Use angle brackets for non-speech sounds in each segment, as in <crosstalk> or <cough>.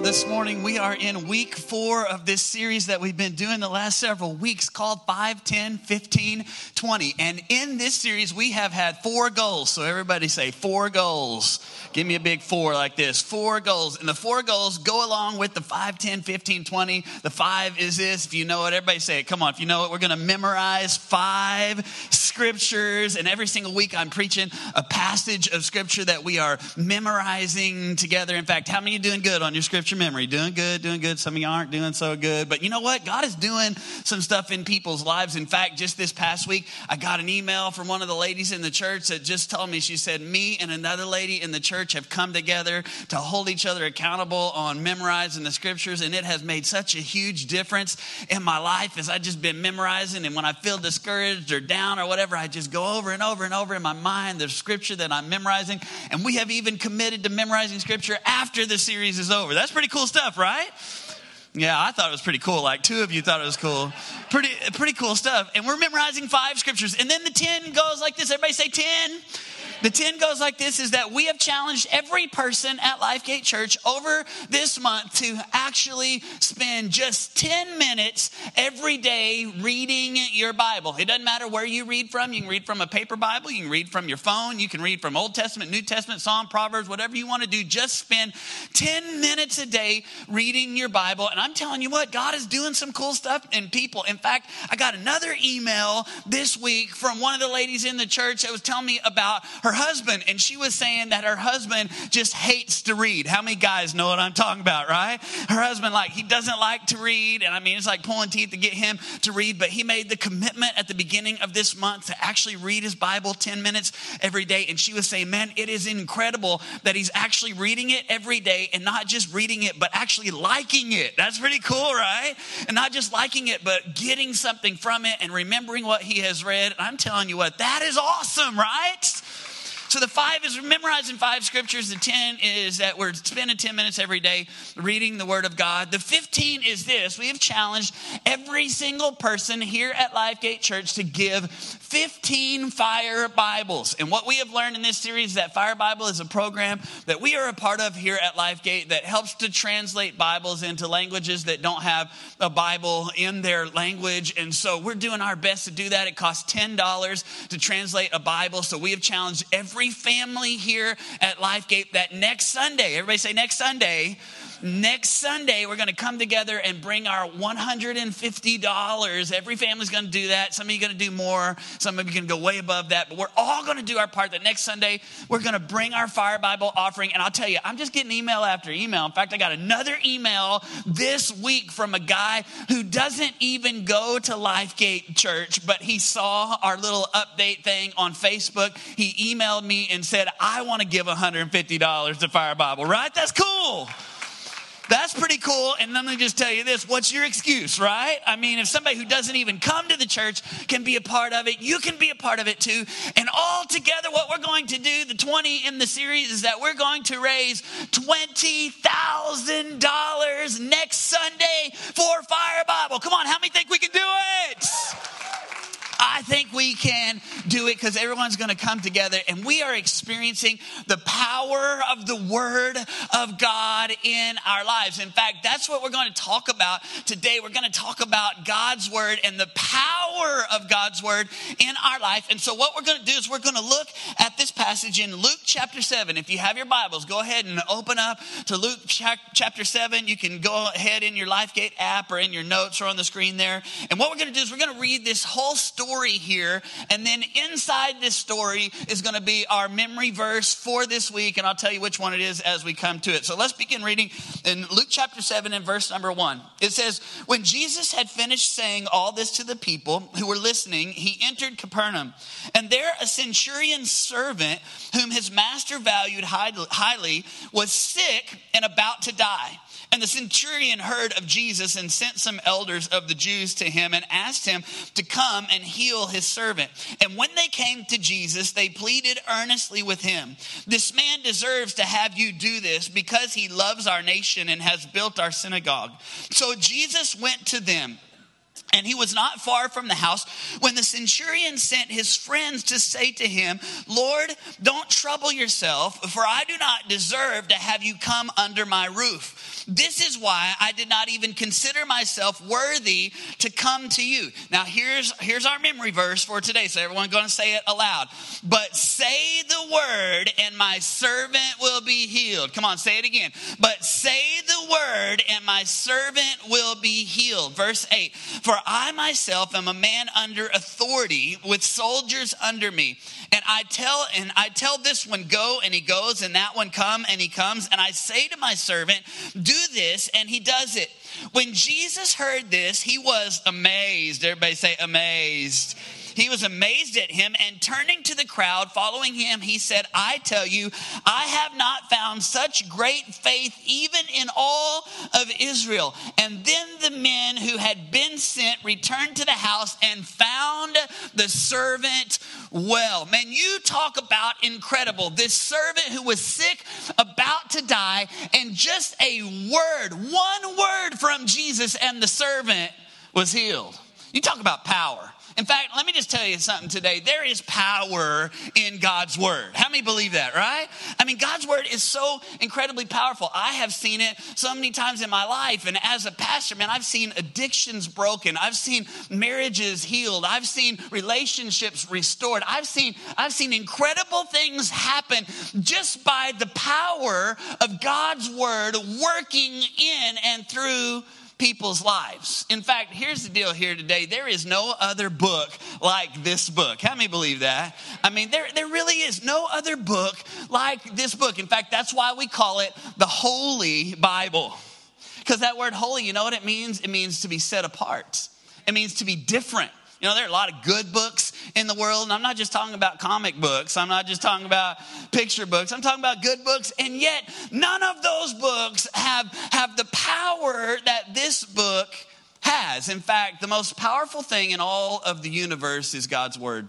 This morning we are in week four of this series that we've been doing the last several weeks called 5, 10, 15, 20. And in this series, we have had four goals. So everybody say four goals. Give me a big four like this. Four goals. And the four goals go along with the 5, 10, 15, 20. The five is this. If you know it, everybody say it. Come on. If you know it, we're going to memorize five scriptures. And every single week I'm preaching a passage of scripture that we are memorizing together. In fact, how many you doing good on your scripture memory? Doing good, doing good. Some of you aren't doing so good. But you know what? God is doing some stuff in people's lives. In fact, just this past week, I got an email from one of the ladies in the church that just told me, she said, me and another lady in the church church have come together to hold each other accountable on memorizing the scriptures, and it has made such a huge difference in my life as I've just been memorizing. And when I feel discouraged or down or whatever, I just go over and over and over in my mind the scripture that I'm memorizing. And we have even committed to memorizing scripture after the series is over. That's pretty cool stuff, right? Yeah, I thought it was pretty cool. Like two of you thought it was cool. Pretty, pretty cool stuff. And we're memorizing five scriptures. And then the 10 goes like this. Everybody say 10. The 10 goes like this is that we have challenged every person at Lifegate Church over this month to actually spend just 10 minutes every day reading your Bible. It doesn't matter where you read from. You can read from a paper Bible, you can read from your phone, you can read from Old Testament, New Testament, Psalm, Proverbs, whatever you want to do. Just spend 10 minutes a day reading your Bible. And I'm telling you what, God is doing some cool stuff in people. In fact, I got another email this week from one of the ladies in the church that was telling me about her her husband, and she was saying that her husband just hates to read. How many guys know what I'm talking about, right? Her husband, like, he doesn't like to read, and I mean, it's like pulling teeth to get him to read, but he made the commitment at the beginning of this month to actually read his Bible 10 minutes every day. And she was saying, man, it is incredible that he's actually reading it every day and not just reading it, but actually liking it. That's pretty cool, right? And not just liking it, but getting something from it and remembering what he has read. I'm telling you what, that is awesome, right? So the five is memorizing five scriptures. The 10 is that we're spending 10 minutes every day reading the word of God. The 15 is this. We have challenged every single person here at Lifegate Church to give 15 fire Bibles. And what we have learned in this series is that Fire Bible is a program that we are a part of here at Lifegate that helps to translate Bibles into languages that don't have a Bible in their language. And so we're doing our best to do that. It costs $10 to translate a Bible. So we have challenged every every family here at Lifegate that next Sunday, everybody say next Sunday, next Sunday, we're going to come together and bring our $150. Every family's going to do that. Some of you are going to do more. Some of you can go way above that. But we're all going to do our part that next Sunday, we're going to bring our Fire Bible offering. And I'll tell you, I'm just getting email after email. In fact, I got another email this week from a guy who doesn't even go to Lifegate Church, but he saw our little update thing on Facebook. He emailed me and said, I want to give $150 to Fire Bible, right? That's cool. That's pretty cool. And let me just tell you this what's your excuse, right? I mean, if somebody who doesn't even come to the church can be a part of it, you can be a part of it too. And all together, what we're going to do, the 20 in the series, is that we're going to raise $20,000 next Sunday for Fire Bible. Come on, how many think we can do it? I think we can do it because everyone's going to come together and we are experiencing the power of the Word of God in our lives. In fact, that's what we're going to talk about today. We're going to talk about God's Word and the power of God's Word in our life. And so, what we're going to do is we're going to look at this passage in Luke chapter 7. If you have your Bibles, go ahead and open up to Luke chapter 7. You can go ahead in your LifeGate app or in your notes or on the screen there. And what we're going to do is we're going to read this whole story story here. And then inside this story is going to be our memory verse for this week. And I'll tell you which one it is as we come to it. So let's begin reading in Luke chapter 7 and verse number 1. It says, When Jesus had finished saying all this to the people who were listening, he entered Capernaum. And there a centurion's servant, whom his master valued highly, was sick and about to die. And the centurion heard of Jesus and sent some elders of the Jews to him and asked him to come and heal his servant. And when they came to Jesus, they pleaded earnestly with him This man deserves to have you do this because he loves our nation and has built our synagogue. So Jesus went to them And he was not far from the house when the centurion sent his friends to say to him, Lord, don't trouble yourself, for I do not deserve to have you come under my roof. This is why I did not even consider myself worthy to come to you. Now, here's, here's our memory verse for today. So, everyone going to say it aloud. But say the word, and my servant will be healed. Come on, say it again. But say the word, and my servant will be healed. Verse 8 For I myself am a man under authority with soldiers under me. And I tell and I tell this one go and he goes and that one come and he comes and I say to my servant do this and he does it. When Jesus heard this, he was amazed. Everybody say amazed. He was amazed at him and turning to the crowd following him, he said, I tell you, I have not found such great faith even in all of Israel. And then the men who had been sent returned to the house and found the servant well. Man, you talk about incredible. This servant who was sick, about to die, and just a word, one word from Jesus, and the servant was healed. You talk about power. In fact, let me just tell you something today. There is power in God's word. How many believe that, right? I mean, God's word is so incredibly powerful. I have seen it so many times in my life. And as a pastor, man, I've seen addictions broken. I've seen marriages healed. I've seen relationships restored. I've seen, I've seen incredible things happen just by the power of God's word working in and through people's lives. In fact, here's the deal here today there is no other book like this book. How many believe that? I mean, there, there really is no other book like this book. In fact, that's why we call it the Holy Bible. Because that word holy, you know what it means? It means to be set apart, it means to be different. You know, there are a lot of good books in the world, and I'm not just talking about comic books. I'm not just talking about picture books. I'm talking about good books, and yet none of those books have, have the power that this book has. In fact, the most powerful thing in all of the universe is God's Word.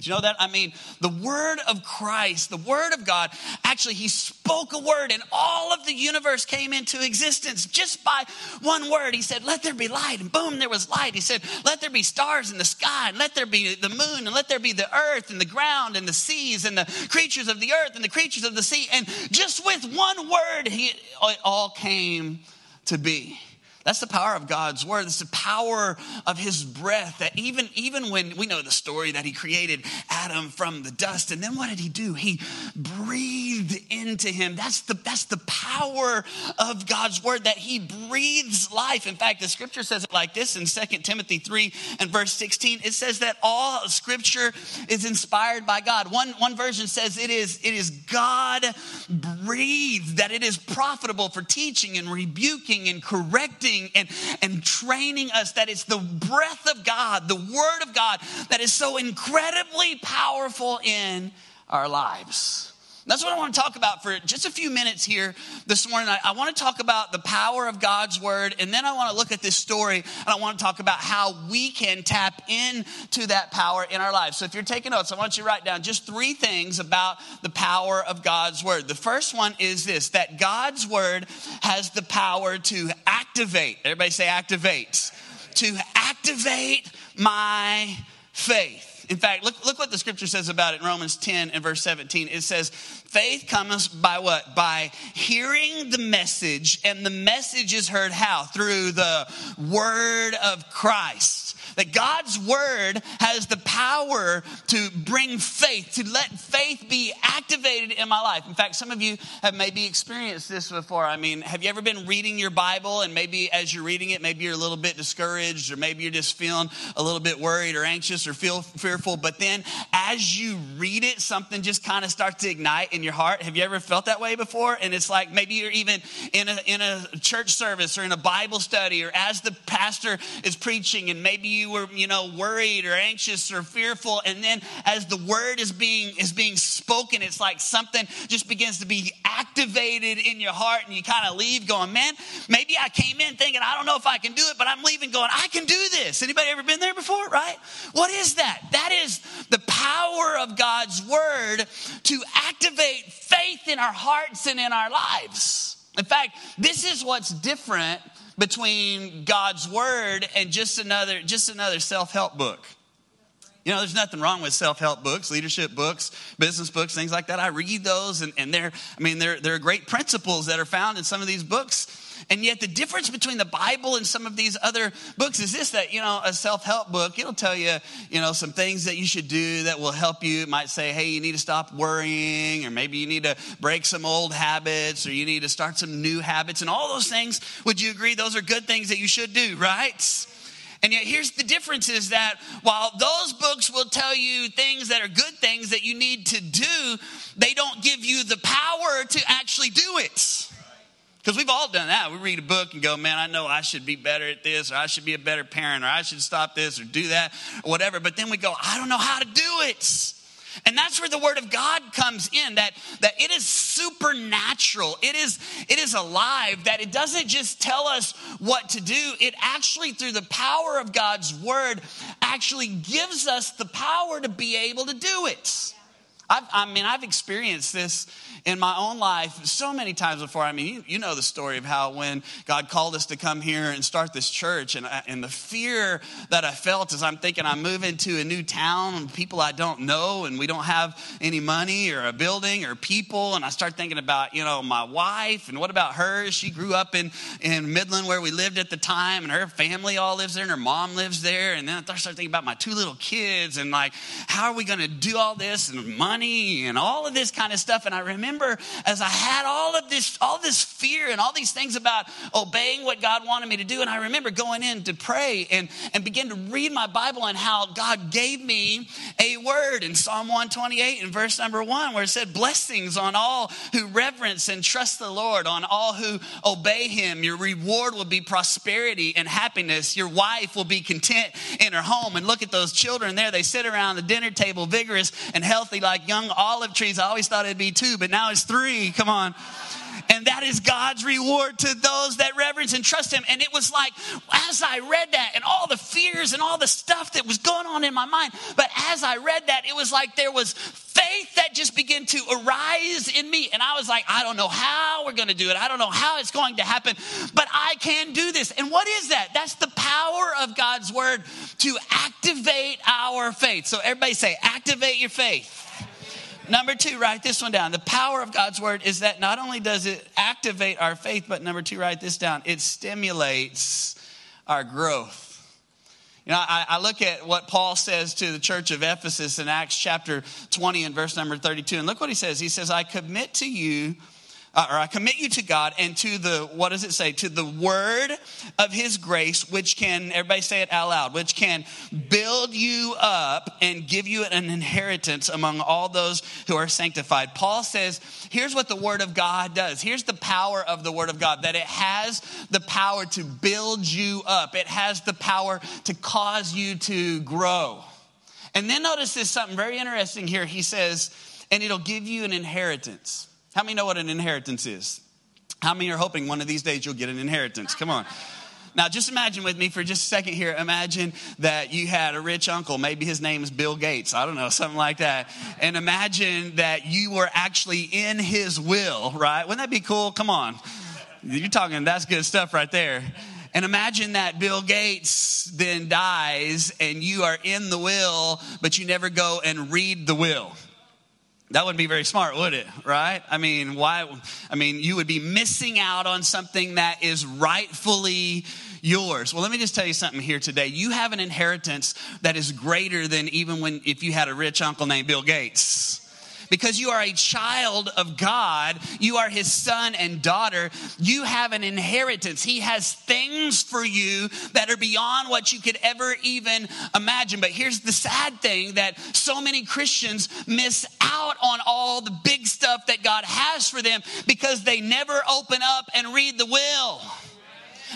Do you know that? I mean, the word of Christ, the word of God, actually, he spoke a word and all of the universe came into existence just by one word. He said, Let there be light. And boom, there was light. He said, Let there be stars in the sky, and let there be the moon, and let there be the earth, and the ground, and the seas, and the creatures of the earth, and the creatures of the sea. And just with one word, he, it all came to be. That's the power of God's word. It's the power of his breath that even, even when we know the story that he created Adam from the dust, and then what did he do? He breathed into him. That's the, that's the power of God's word that he breathes life. In fact, the scripture says it like this in 2 Timothy 3 and verse 16. It says that all scripture is inspired by God. One, one version says it is, it is God breathed, that it is profitable for teaching and rebuking and correcting and, and training us that it's the breath of God, the Word of God, that is so incredibly powerful in our lives. That's what I want to talk about for just a few minutes here this morning. I, I, want to talk about the power of God's word, and then I want to look at this story and I want to talk about how we can tap into that power in our lives. So if you're taking notes, I want you to write down just three things about the power of God's word. The first one is this that God's word has the power to activate. Everybody say activate. To activate my faith. In fact, look, look what the scripture says about it in Romans 10 and verse 17. It says, faith comes by what? By hearing the message, and the message is heard how? Through the word of Christ that God's word has the power to bring faith, to let faith be activated in my life. In fact, some of you have maybe experienced this before. I mean, have you ever been reading your Bible and maybe as you're reading it, maybe you're a little bit discouraged or maybe you're just feeling a little bit worried or anxious or feel fearful, but then as you read it, something just kind of starts to ignite in your heart. Have you ever felt that way before? And it's like maybe you're even in a, in a church service or in a Bible study or as the pastor is preaching and maybe you were, you know, worried or anxious or fearful. And then as the word is being, is being spoken, it's like something just begins to be activated in your heart and you kind of leave going, man, maybe I came in thinking, I don't know if I can do it, but I'm leaving going, I can do this. Anybody ever been there before, right? What is that? That is the power of God's word to activate faith in our hearts and in our lives. In fact, this is what's different between God's word and just another just another self-help book. You know, there's nothing wrong with self-help books, leadership books, business books, things like that. I read those and, and they're, I mean, there, there are great principles that are found in some of these books. And yet the difference between the Bible and some of these other books is this that, you know, a self-help book, it'll tell you, you know, some things that you should do that will help you. It might say, hey, you need to stop worrying, or maybe you need to break some old habits, or you need to start some new habits, and all those things. Would you agree those are good things that you should do, right? And yet, here's the difference is that while those books will tell you things that are good things that you need to do, they don't give you the power to actually do it. Because we've all done that. We read a book and go, man, I know I should be better at this, or I should be a better parent, or I should stop this, or do that, or whatever. But then we go, I don't know how to do it. And that's where the word of God comes in that, that it is supernatural. It is, it is alive, that it doesn't just tell us what to do. It actually, through the power of God's word, actually gives us the power to be able to do it. I've, I mean, I've experienced this in my own life so many times before. I mean, you, you, know the story of how when God called us to come here and start this church, and, uh, and the fear that I felt as I'm thinking I'm moving to a new town and people I don't know, and we don't have any money or a building or people. And I start thinking about, you know, my wife and what about her? She grew up in, in Midland where we lived at the time, and her family all lives there, and her mom lives there. And then I start thinking about my two little kids and like, how are we going to do all this and money and all of this kind of stuff? And I remember as I had all of this, all this fear and all these things about obeying what God wanted me to do. And I remember going in to pray and, and begin to read my Bible and how God gave me a word in Psalm 128 in verse number one, where it said, Blessings on all who reverence and trust the Lord, on all who obey him. Your reward will be prosperity and happiness. Your wife will be content in her home. And look at those children there. They sit around the dinner table, vigorous and healthy like young olive trees. I always thought it'd be two, but now it's three. Come on. And that is God's reward to those that reverence and trust Him. And it was like, as I read that and all the fears and all the stuff that was going on in my mind, but as I read that, it was like there was faith that just began to arise in me. And I was like, I don't know how we're going to do it. I don't know how it's going to happen, but I can do this. And what is that? That's the power of God's word to activate our faith. So everybody say, activate your faith. Number two, write this one down. The power of God's word is that not only does it activate our faith, but number two, write this down, it stimulates our growth. You know, I, I, look at what Paul says to the church of Ephesus in Acts chapter 20 and verse number 32, and look what he says. He says, I commit to you uh, or I commit you to God and to the, what does it say? To the word of his grace, which can, everybody say it out loud, which can build you up and give you an inheritance among all those who are sanctified. Paul says, here's what the word of God does. Here's the power of the word of God, that it has the power to build you up. It has the power to cause you to grow. And then notice this something very interesting here. He says, and it'll give you an inheritance. How many know what an inheritance is? How many are hoping one of these days you'll get an inheritance? Come on. Now, just imagine with me for just a second here. Imagine that you had a rich uncle. Maybe his name is Bill Gates. I don't know, <laughs> something like that. And imagine that you were actually in his will, right? Wouldn't that be cool? Come on. You're talking, that's good stuff right there. And imagine that Bill Gates then dies and you are in the will, but you never go and read the will. That wouldn't be very smart, would it? Right? I mean, why? I mean, you would be missing out on something that is rightfully yours. Well, let me just tell you something here today. You have an inheritance that is greater than even when if you had a rich uncle named Bill Gates because you are a child of God, you are his son and daughter, you have an inheritance. He has things for you that are beyond what you could ever even imagine. But here's the sad thing that so many Christians miss out on all the big stuff that God has for them because they never open up and read the will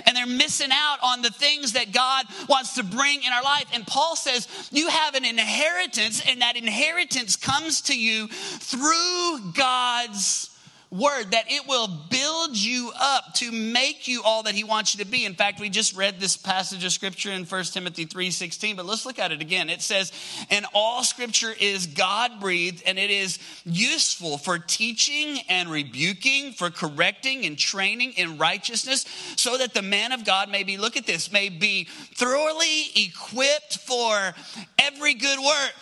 and they're missing out on the things that God wants to bring in our life. And Paul says, You have an inheritance, and that inheritance comes to you through God's word that it will build you up to make you all that he wants you to be. In fact, we just read this passage of scripture in 1 Timothy 3:16, but let's look at it again. It says, "And all scripture is God-breathed and it is useful for teaching and rebuking, for correcting and training in righteousness, so that the man of God may be look at this, may be thoroughly equipped for every good work."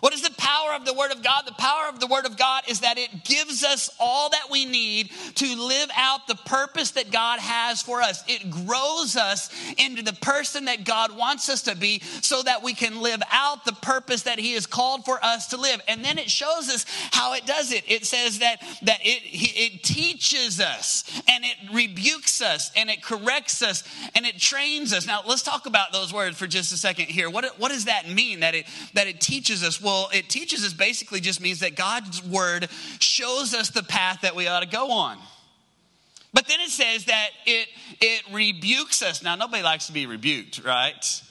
What is the power of the Word of God? The power of the Word of God is that it gives us all that we need to live out the purpose that God has for us. It grows us into the person that God wants us to be so that we can live out the purpose that He has called for us to live. And then it shows us how it does it. It says that, that it, it teaches us and it rebukes us and it corrects us and it trains us. Now, let's talk about those words for just a second here. What, what does that mean that it, that it teaches us? Well, it teaches us basically just means that God's word shows us the path that we ought to go on. But then it says that it, it rebukes us. Now, nobody likes to be rebuked, right?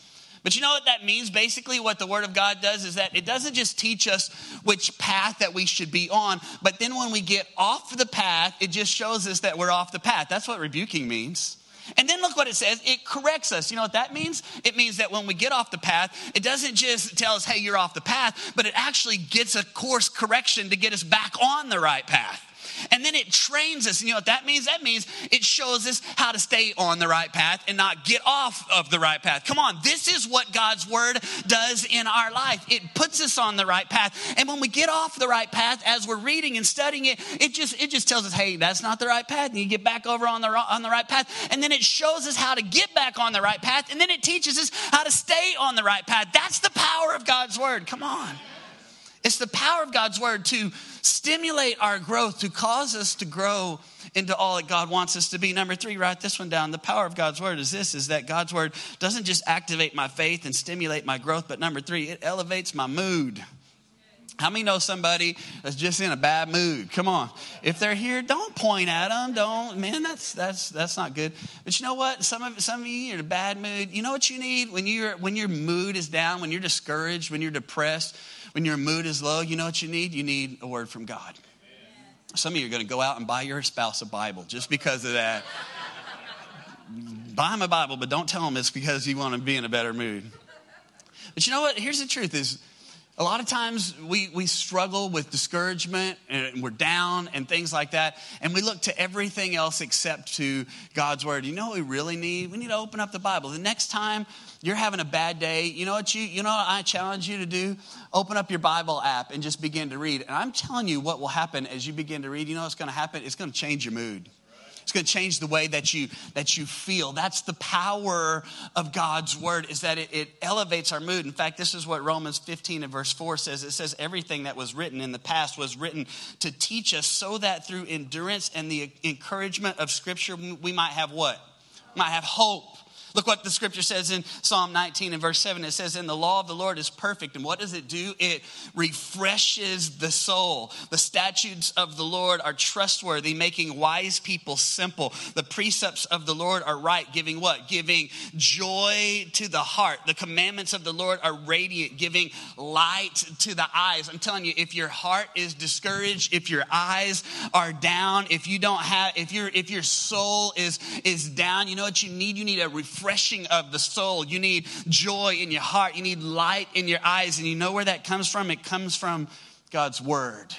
But you know what that means? Basically, what the Word of God does is that it doesn't just teach us which path that we should be on, but then when we get off the path, it just shows us that we're off the path. That's what rebuking means. And then look what it says it corrects us. You know what that means? It means that when we get off the path, it doesn't just tell us, hey, you're off the path, but it actually gets a course correction to get us back on the right path. And then it trains us. And you know what that means? That means it shows us how to stay on the right path and not get off of the right path. Come on, this is what God's word does in our life. It puts us on the right path. And when we get off the right path, as we're reading and studying it, it just it just tells us, hey, that's not the right path. And you get back over on the on the right path. And then it shows us how to get back on the right path. And then it teaches us how to stay on the right path. That's the power of God's word. Come on. It's the power of God's word to stimulate our growth, to cause us to grow into all that God wants us to be. Number three, write this one down. The power of God's word is this is that God's word doesn't just activate my faith and stimulate my growth, but number three, it elevates my mood. How many know somebody that's just in a bad mood? Come on. If they're here, don't point at them. Don't, man, that's that's that's not good. But you know what? Some of some of you are in a bad mood. You know what you need when you're when your mood is down, when you're discouraged, when you're depressed, when your mood is low, you know what you need? You need a word from God. Some of you are going to go out and buy your spouse a Bible just because of that. buy him a Bible, but don't tell him it's because you want to be in a better mood. But you know what? Here's the truth is a lot of times we, we struggle with discouragement and we're down and things like that. And we look to everything else except to God's word. You know what we really need? We need to open up the Bible. The next time you're having a bad day, you know what you you know what I challenge you to do? Open up your Bible app and just begin to read. And I'm telling you what will happen as you begin to read. You know what's going to happen? It's going to change your mood. It's going to change the way that you that you feel. That's the power of God's word is that it, it elevates our mood. In fact, this is what Romans 15 and verse 4 says. It says everything that was written in the past was written to teach us so that through endurance and the encouragement of scripture we might have what? Might have hope. Look what the scripture says in Psalm 19 and verse 7. It says, And the law of the Lord is perfect. And what does it do? It refreshes the soul. The statutes of the Lord are trustworthy, making wise people simple. The precepts of the Lord are right, giving what? Giving joy to the heart. The commandments of the Lord are radiant, giving light to the eyes. I'm telling you, if your heart is discouraged, if your eyes are down, if you don't have, if your if your soul is is down, you know what you need? You need a refresh refreshing of the soul. You need joy in your heart. You need light in your eyes. And you know where that comes from? It comes from God's word.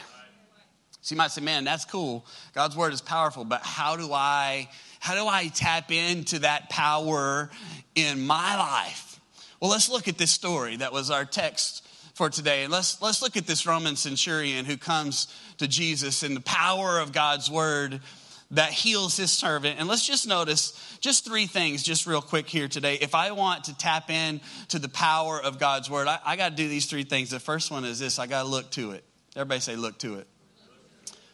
So you might say, man, that's cool. God's word is powerful, but how do I how do I tap into that power in my life? Well, let's look at this story that was our text for today. And let's let's look at this Roman centurion who comes to Jesus and the power of God's word that heals his servant. And let's just notice just three things, just real quick here today. If I want to tap in to the power of God's word, I, I got to do these three things. The first one is this I got to look to it. Everybody say, look to it.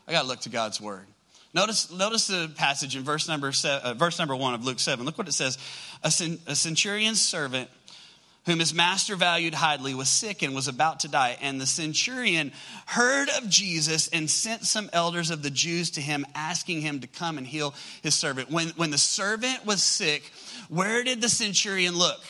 I got to look to God's word. Notice, notice the passage in verse number, uh, verse number one of Luke 7. Look what it says. A, a centurion's servant whom his master valued highly, was sick and was about to die. And the centurion heard of Jesus and sent some elders of the Jews to him, asking him to come and heal his servant. When, when the servant was sick, where did the centurion look?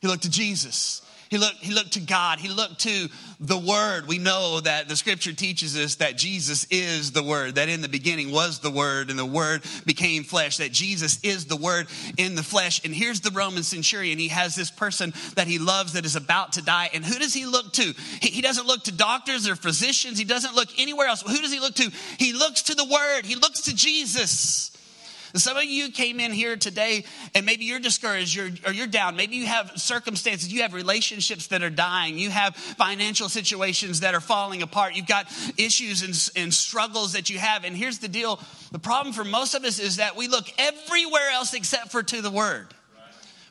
He looked to Jesus. He looked, he looked to God. He looked to the Word. We know that the scripture teaches us that Jesus is the Word, that in the beginning was the Word, and the Word became flesh, that Jesus is the Word in the flesh. And here's the Roman centurion. He has this person that he loves that is about to die. And who does he look to? He, he doesn't look to doctors or physicians, he doesn't look anywhere else. Who does he look to? He looks to the Word, he looks to Jesus. Some of you came in here today and maybe you're discouraged or you're down. Maybe you have circumstances, you have relationships that are dying, you have financial situations that are falling apart, you've got issues and, and struggles that you have. And here's the deal the problem for most of us is that we look everywhere else except for to the Word.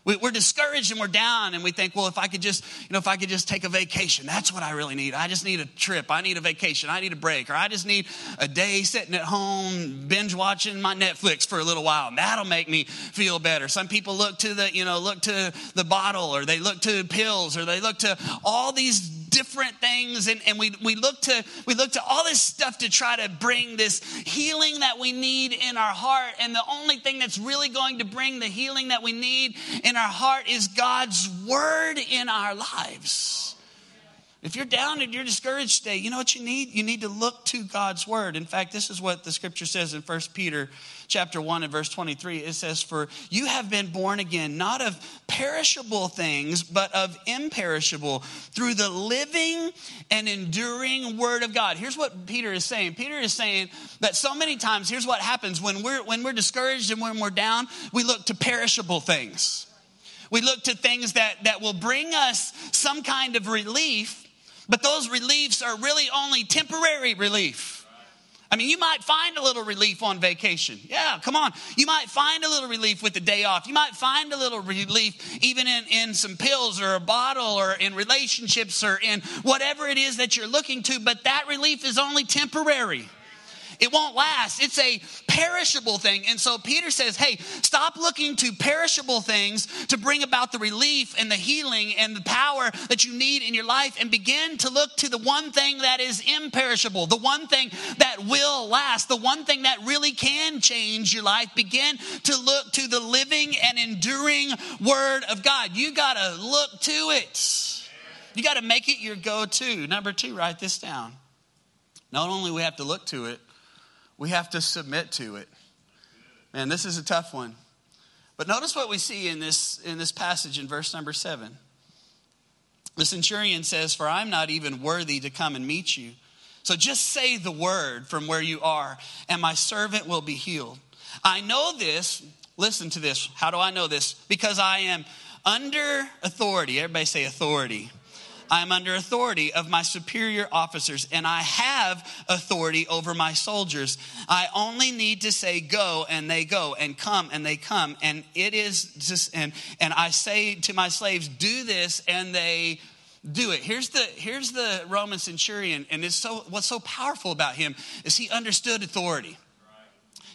We, are discouraged and we're down and we think, well, if I could just, you know, if I could just take a vacation, that's what I really need. I just need a trip. I need a vacation. I need a break. Or I just need a day sitting at home, binge watching my Netflix for a little while. And that'll make me feel better. Some people look to the, you know, look to the bottle or they look to pills or they look to all these different things and, and we, we look to we look to all this stuff to try to bring this healing that we need in our heart and the only thing that's really going to bring the healing that we need in our heart is god's word in our lives if you're down and you're discouraged today, you know what you need? You need to look to God's word. In fact, this is what the scripture says in 1 Peter chapter 1 and verse 23. It says, For you have been born again, not of perishable things, but of imperishable, through the living and enduring word of God. Here's what Peter is saying. Peter is saying that so many times, here's what happens when we're when we're discouraged and when we're down, we look to perishable things. We look to things that, that will bring us some kind of relief but those reliefs are really only temporary relief. I mean, you might find a little relief on vacation. Yeah, come on. You might find a little relief with the day off. You might find a little relief even in, in some pills or a bottle or in relationships or in whatever it is that you're looking to, but that relief is only temporary. It won't last. It's a perishable thing. And so Peter says, hey, stop looking to perishable things to bring about the relief and the healing and the power that you need in your life and begin to look to the one thing that is imperishable, the one thing that will last, the one thing that really can change your life. Begin to look to the living and enduring word of God. You got to look to it. You got to make it your go to. Number two, write this down. Not only we have to look to it, we have to submit to it. Man, this is a tough one. But notice what we see in this, in this passage in verse number seven. The centurion says, For I'm not even worthy to come and meet you. So just say the word from where you are, and my servant will be healed. I know this. Listen to this. How do I know this? Because I am under authority. Everybody say authority. I am under authority of my superior officers, and I have authority over my soldiers. I only need to say go, and they go, and come, and they come. And it is just, and, and I say to my slaves, do this, and they do it. Here's the here's the Roman centurion, and it's so what's so powerful about him is he understood authority.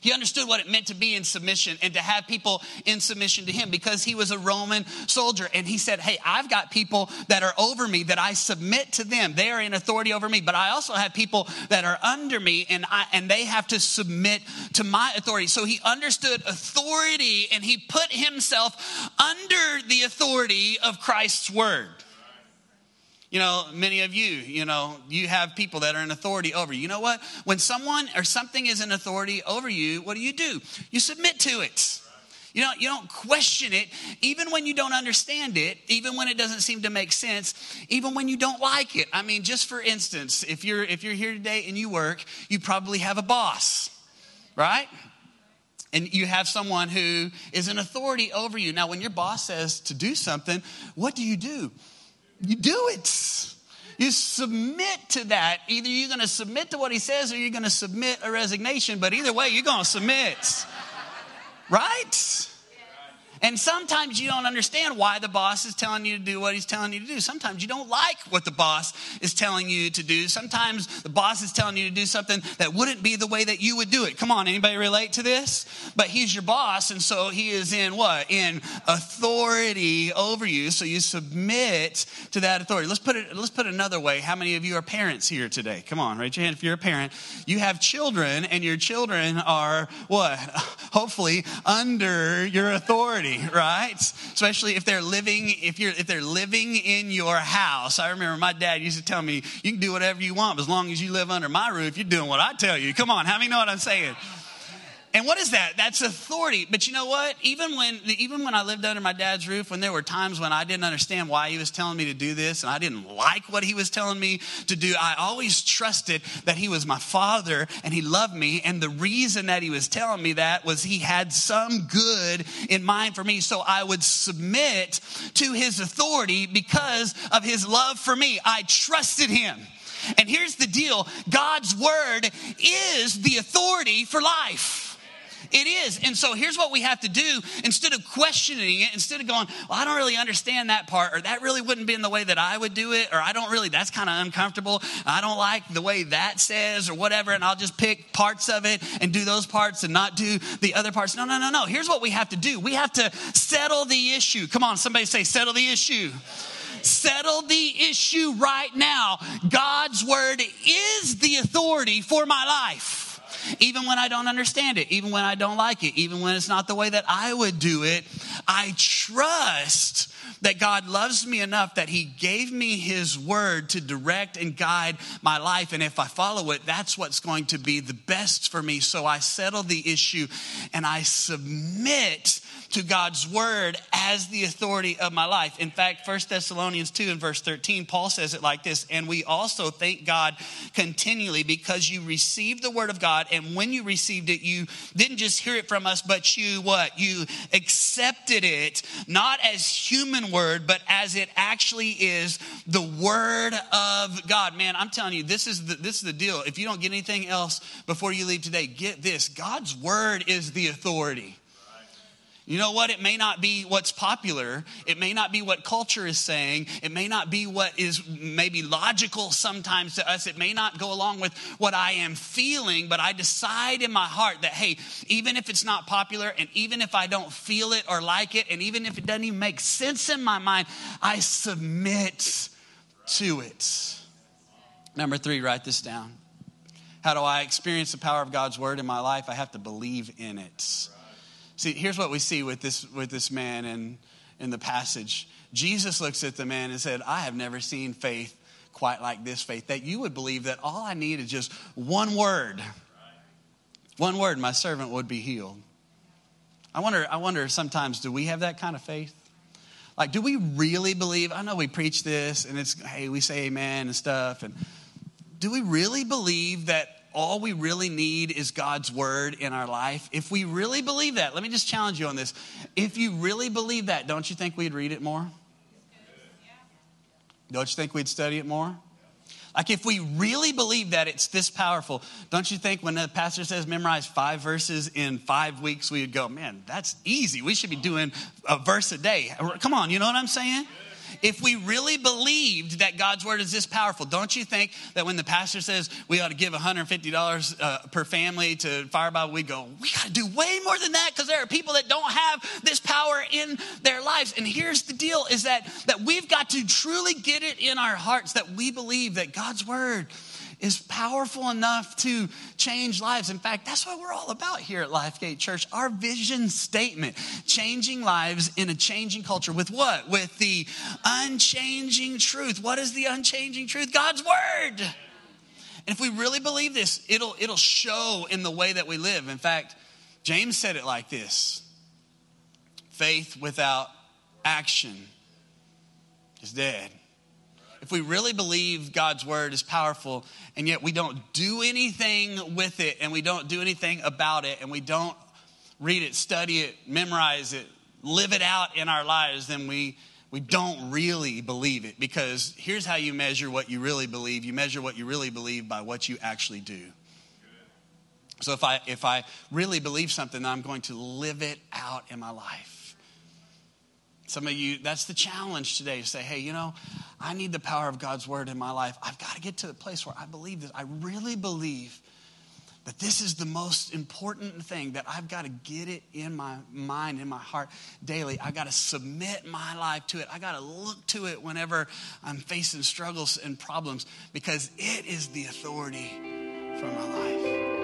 He understood what it meant to be in submission and to have people in submission to him because he was a Roman soldier. And he said, Hey, I've got people that are over me that I submit to them. They are in authority over me, but I also have people that are under me and I, and they have to submit to my authority. So he understood authority and he put himself under the authority of Christ's word. You know, many of you, you know, you have people that are in authority over you. You know what? When someone or something is in authority over you, what do you do? You submit to it. You know, you don't question it, even when you don't understand it, even when it doesn't seem to make sense, even when you don't like it. I mean, just for instance, if you're if you're here today and you work, you probably have a boss, right? And you have someone who is an authority over you. Now, when your boss says to do something, what do you do? You do it. You submit to that. Either you're going to submit to what he says or you're going to submit a resignation, but either way, you're going to submit. Right? And sometimes you don't understand why the boss is telling you to do what he's telling you to do. Sometimes you don't like what the boss is telling you to do. Sometimes the boss is telling you to do something that wouldn't be the way that you would do it. Come on, anybody relate to this? But he's your boss, and so he is in what? In authority over you. So you submit to that authority. Let's put it, let's put it another way. How many of you are parents here today? Come on, raise your hand if you're a parent. You have children, and your children are what? <laughs> hopefully under your authority, right? Especially if they're living, if you're, if they're living in your house. I remember my dad used to tell me, you can do whatever you want, but as long as you live under my roof, you're doing what I tell you. Come on, how many know what I'm saying? And what is that? That's authority. But you know what? Even when, even when I lived under my dad's roof, when there were times when I didn't understand why he was telling me to do this and I didn't like what he was telling me to do, I always trusted that he was my father and he loved me. And the reason that he was telling me that was he had some good in mind for me. So I would submit to his authority because of his love for me. I trusted him. And here's the deal God's word is the authority for life. It is. And so here's what we have to do instead of questioning it, instead of going, well, I don't really understand that part, or that really wouldn't be in the way that I would do it, or I don't really, that's kind of uncomfortable. I don't like the way that says, or whatever, and I'll just pick parts of it and do those parts and not do the other parts. No, no, no, no. Here's what we have to do we have to settle the issue. Come on, somebody say, settle the issue settle the issue right now. God's word is the authority for my life even when I don't understand it, even when I don't like it, even when it's not the way that I would do it, I trust that God loves me enough that He gave me His word to direct and guide my life. And if I follow it, that's what's going to be the best for me. So I settle the issue and I submit to God's word as the authority of my life. In fact, 1 Thessalonians 2 and verse 13, Paul says it like this And we also thank God continually because you received the word of God. And when you received it, you didn't just hear it from us, but you what? You accepted it, not as human word, but as it actually is the word of God. Man, I'm telling you, this is the, this is the deal. If you don't get anything else before you leave today, get this God's word is the authority. You know what? It may not be what's popular. It may not be what culture is saying. It may not be what is maybe logical sometimes to us. It may not go along with what I am feeling, but I decide in my heart that, hey, even if it's not popular and even if I don't feel it or like it, and even if it doesn't even make sense in my mind, I submit to it. Number three, write this down. How do I experience the power of God's word in my life? I have to believe in it. See, here's what we see with this, with this man in, in the passage. Jesus looks at the man and said, I have never seen faith quite like this faith, that you would believe that all I need is just one word. One word, my servant would be healed. I wonder, I wonder sometimes, do we have that kind of faith? Like, do we really believe? I know we preach this and it's, hey, we say amen and stuff. And do we really believe that all we really need is God's word in our life, if we really believe that, let me just challenge you on this. If you really believe that, don't you think we'd read it more? Don't you think we'd study it more? Like, if we really believe that it's this powerful, don't you think when the pastor says memorize five verses in five weeks, we would go, man, that's easy. We should be doing a verse a day. Come on, you know what I'm saying? If we really believed that God's word is this powerful, don't you think that when the pastor says we ought to give $150 uh, per family to Fire Bible, we go, we got to do way more than that because there are people that don't have this power in their lives. And here's the deal is that, that we've got to truly get it in our hearts that we believe that God's word is powerful enough to change lives. In fact, that's what we're all about here at Lifegate Church. Our vision statement changing lives in a changing culture with what? With the unchanging truth. What is the unchanging truth? God's word. And if we really believe this, it'll, it'll show in the way that we live. In fact, James said it like this faith without action is dead if we really believe God's word is powerful and yet we don't do anything with it and we don't do anything about it and we don't read it, study it, memorize it, live it out in our lives, then we we don't really believe it because here's how you measure what you really believe. You measure what you really believe by what you actually do. So if I if I really believe something, I'm going to live it out in my life. Some of you, that's the challenge today. Say, hey, you know, I need the power of God's word in my life. I've got to get to the place where I believe this. I really believe that this is the most important thing that I've got to get it in my mind, in my heart daily. I've got to submit my life to it. I got to look to it whenever I'm facing struggles and problems because it is the authority for my life.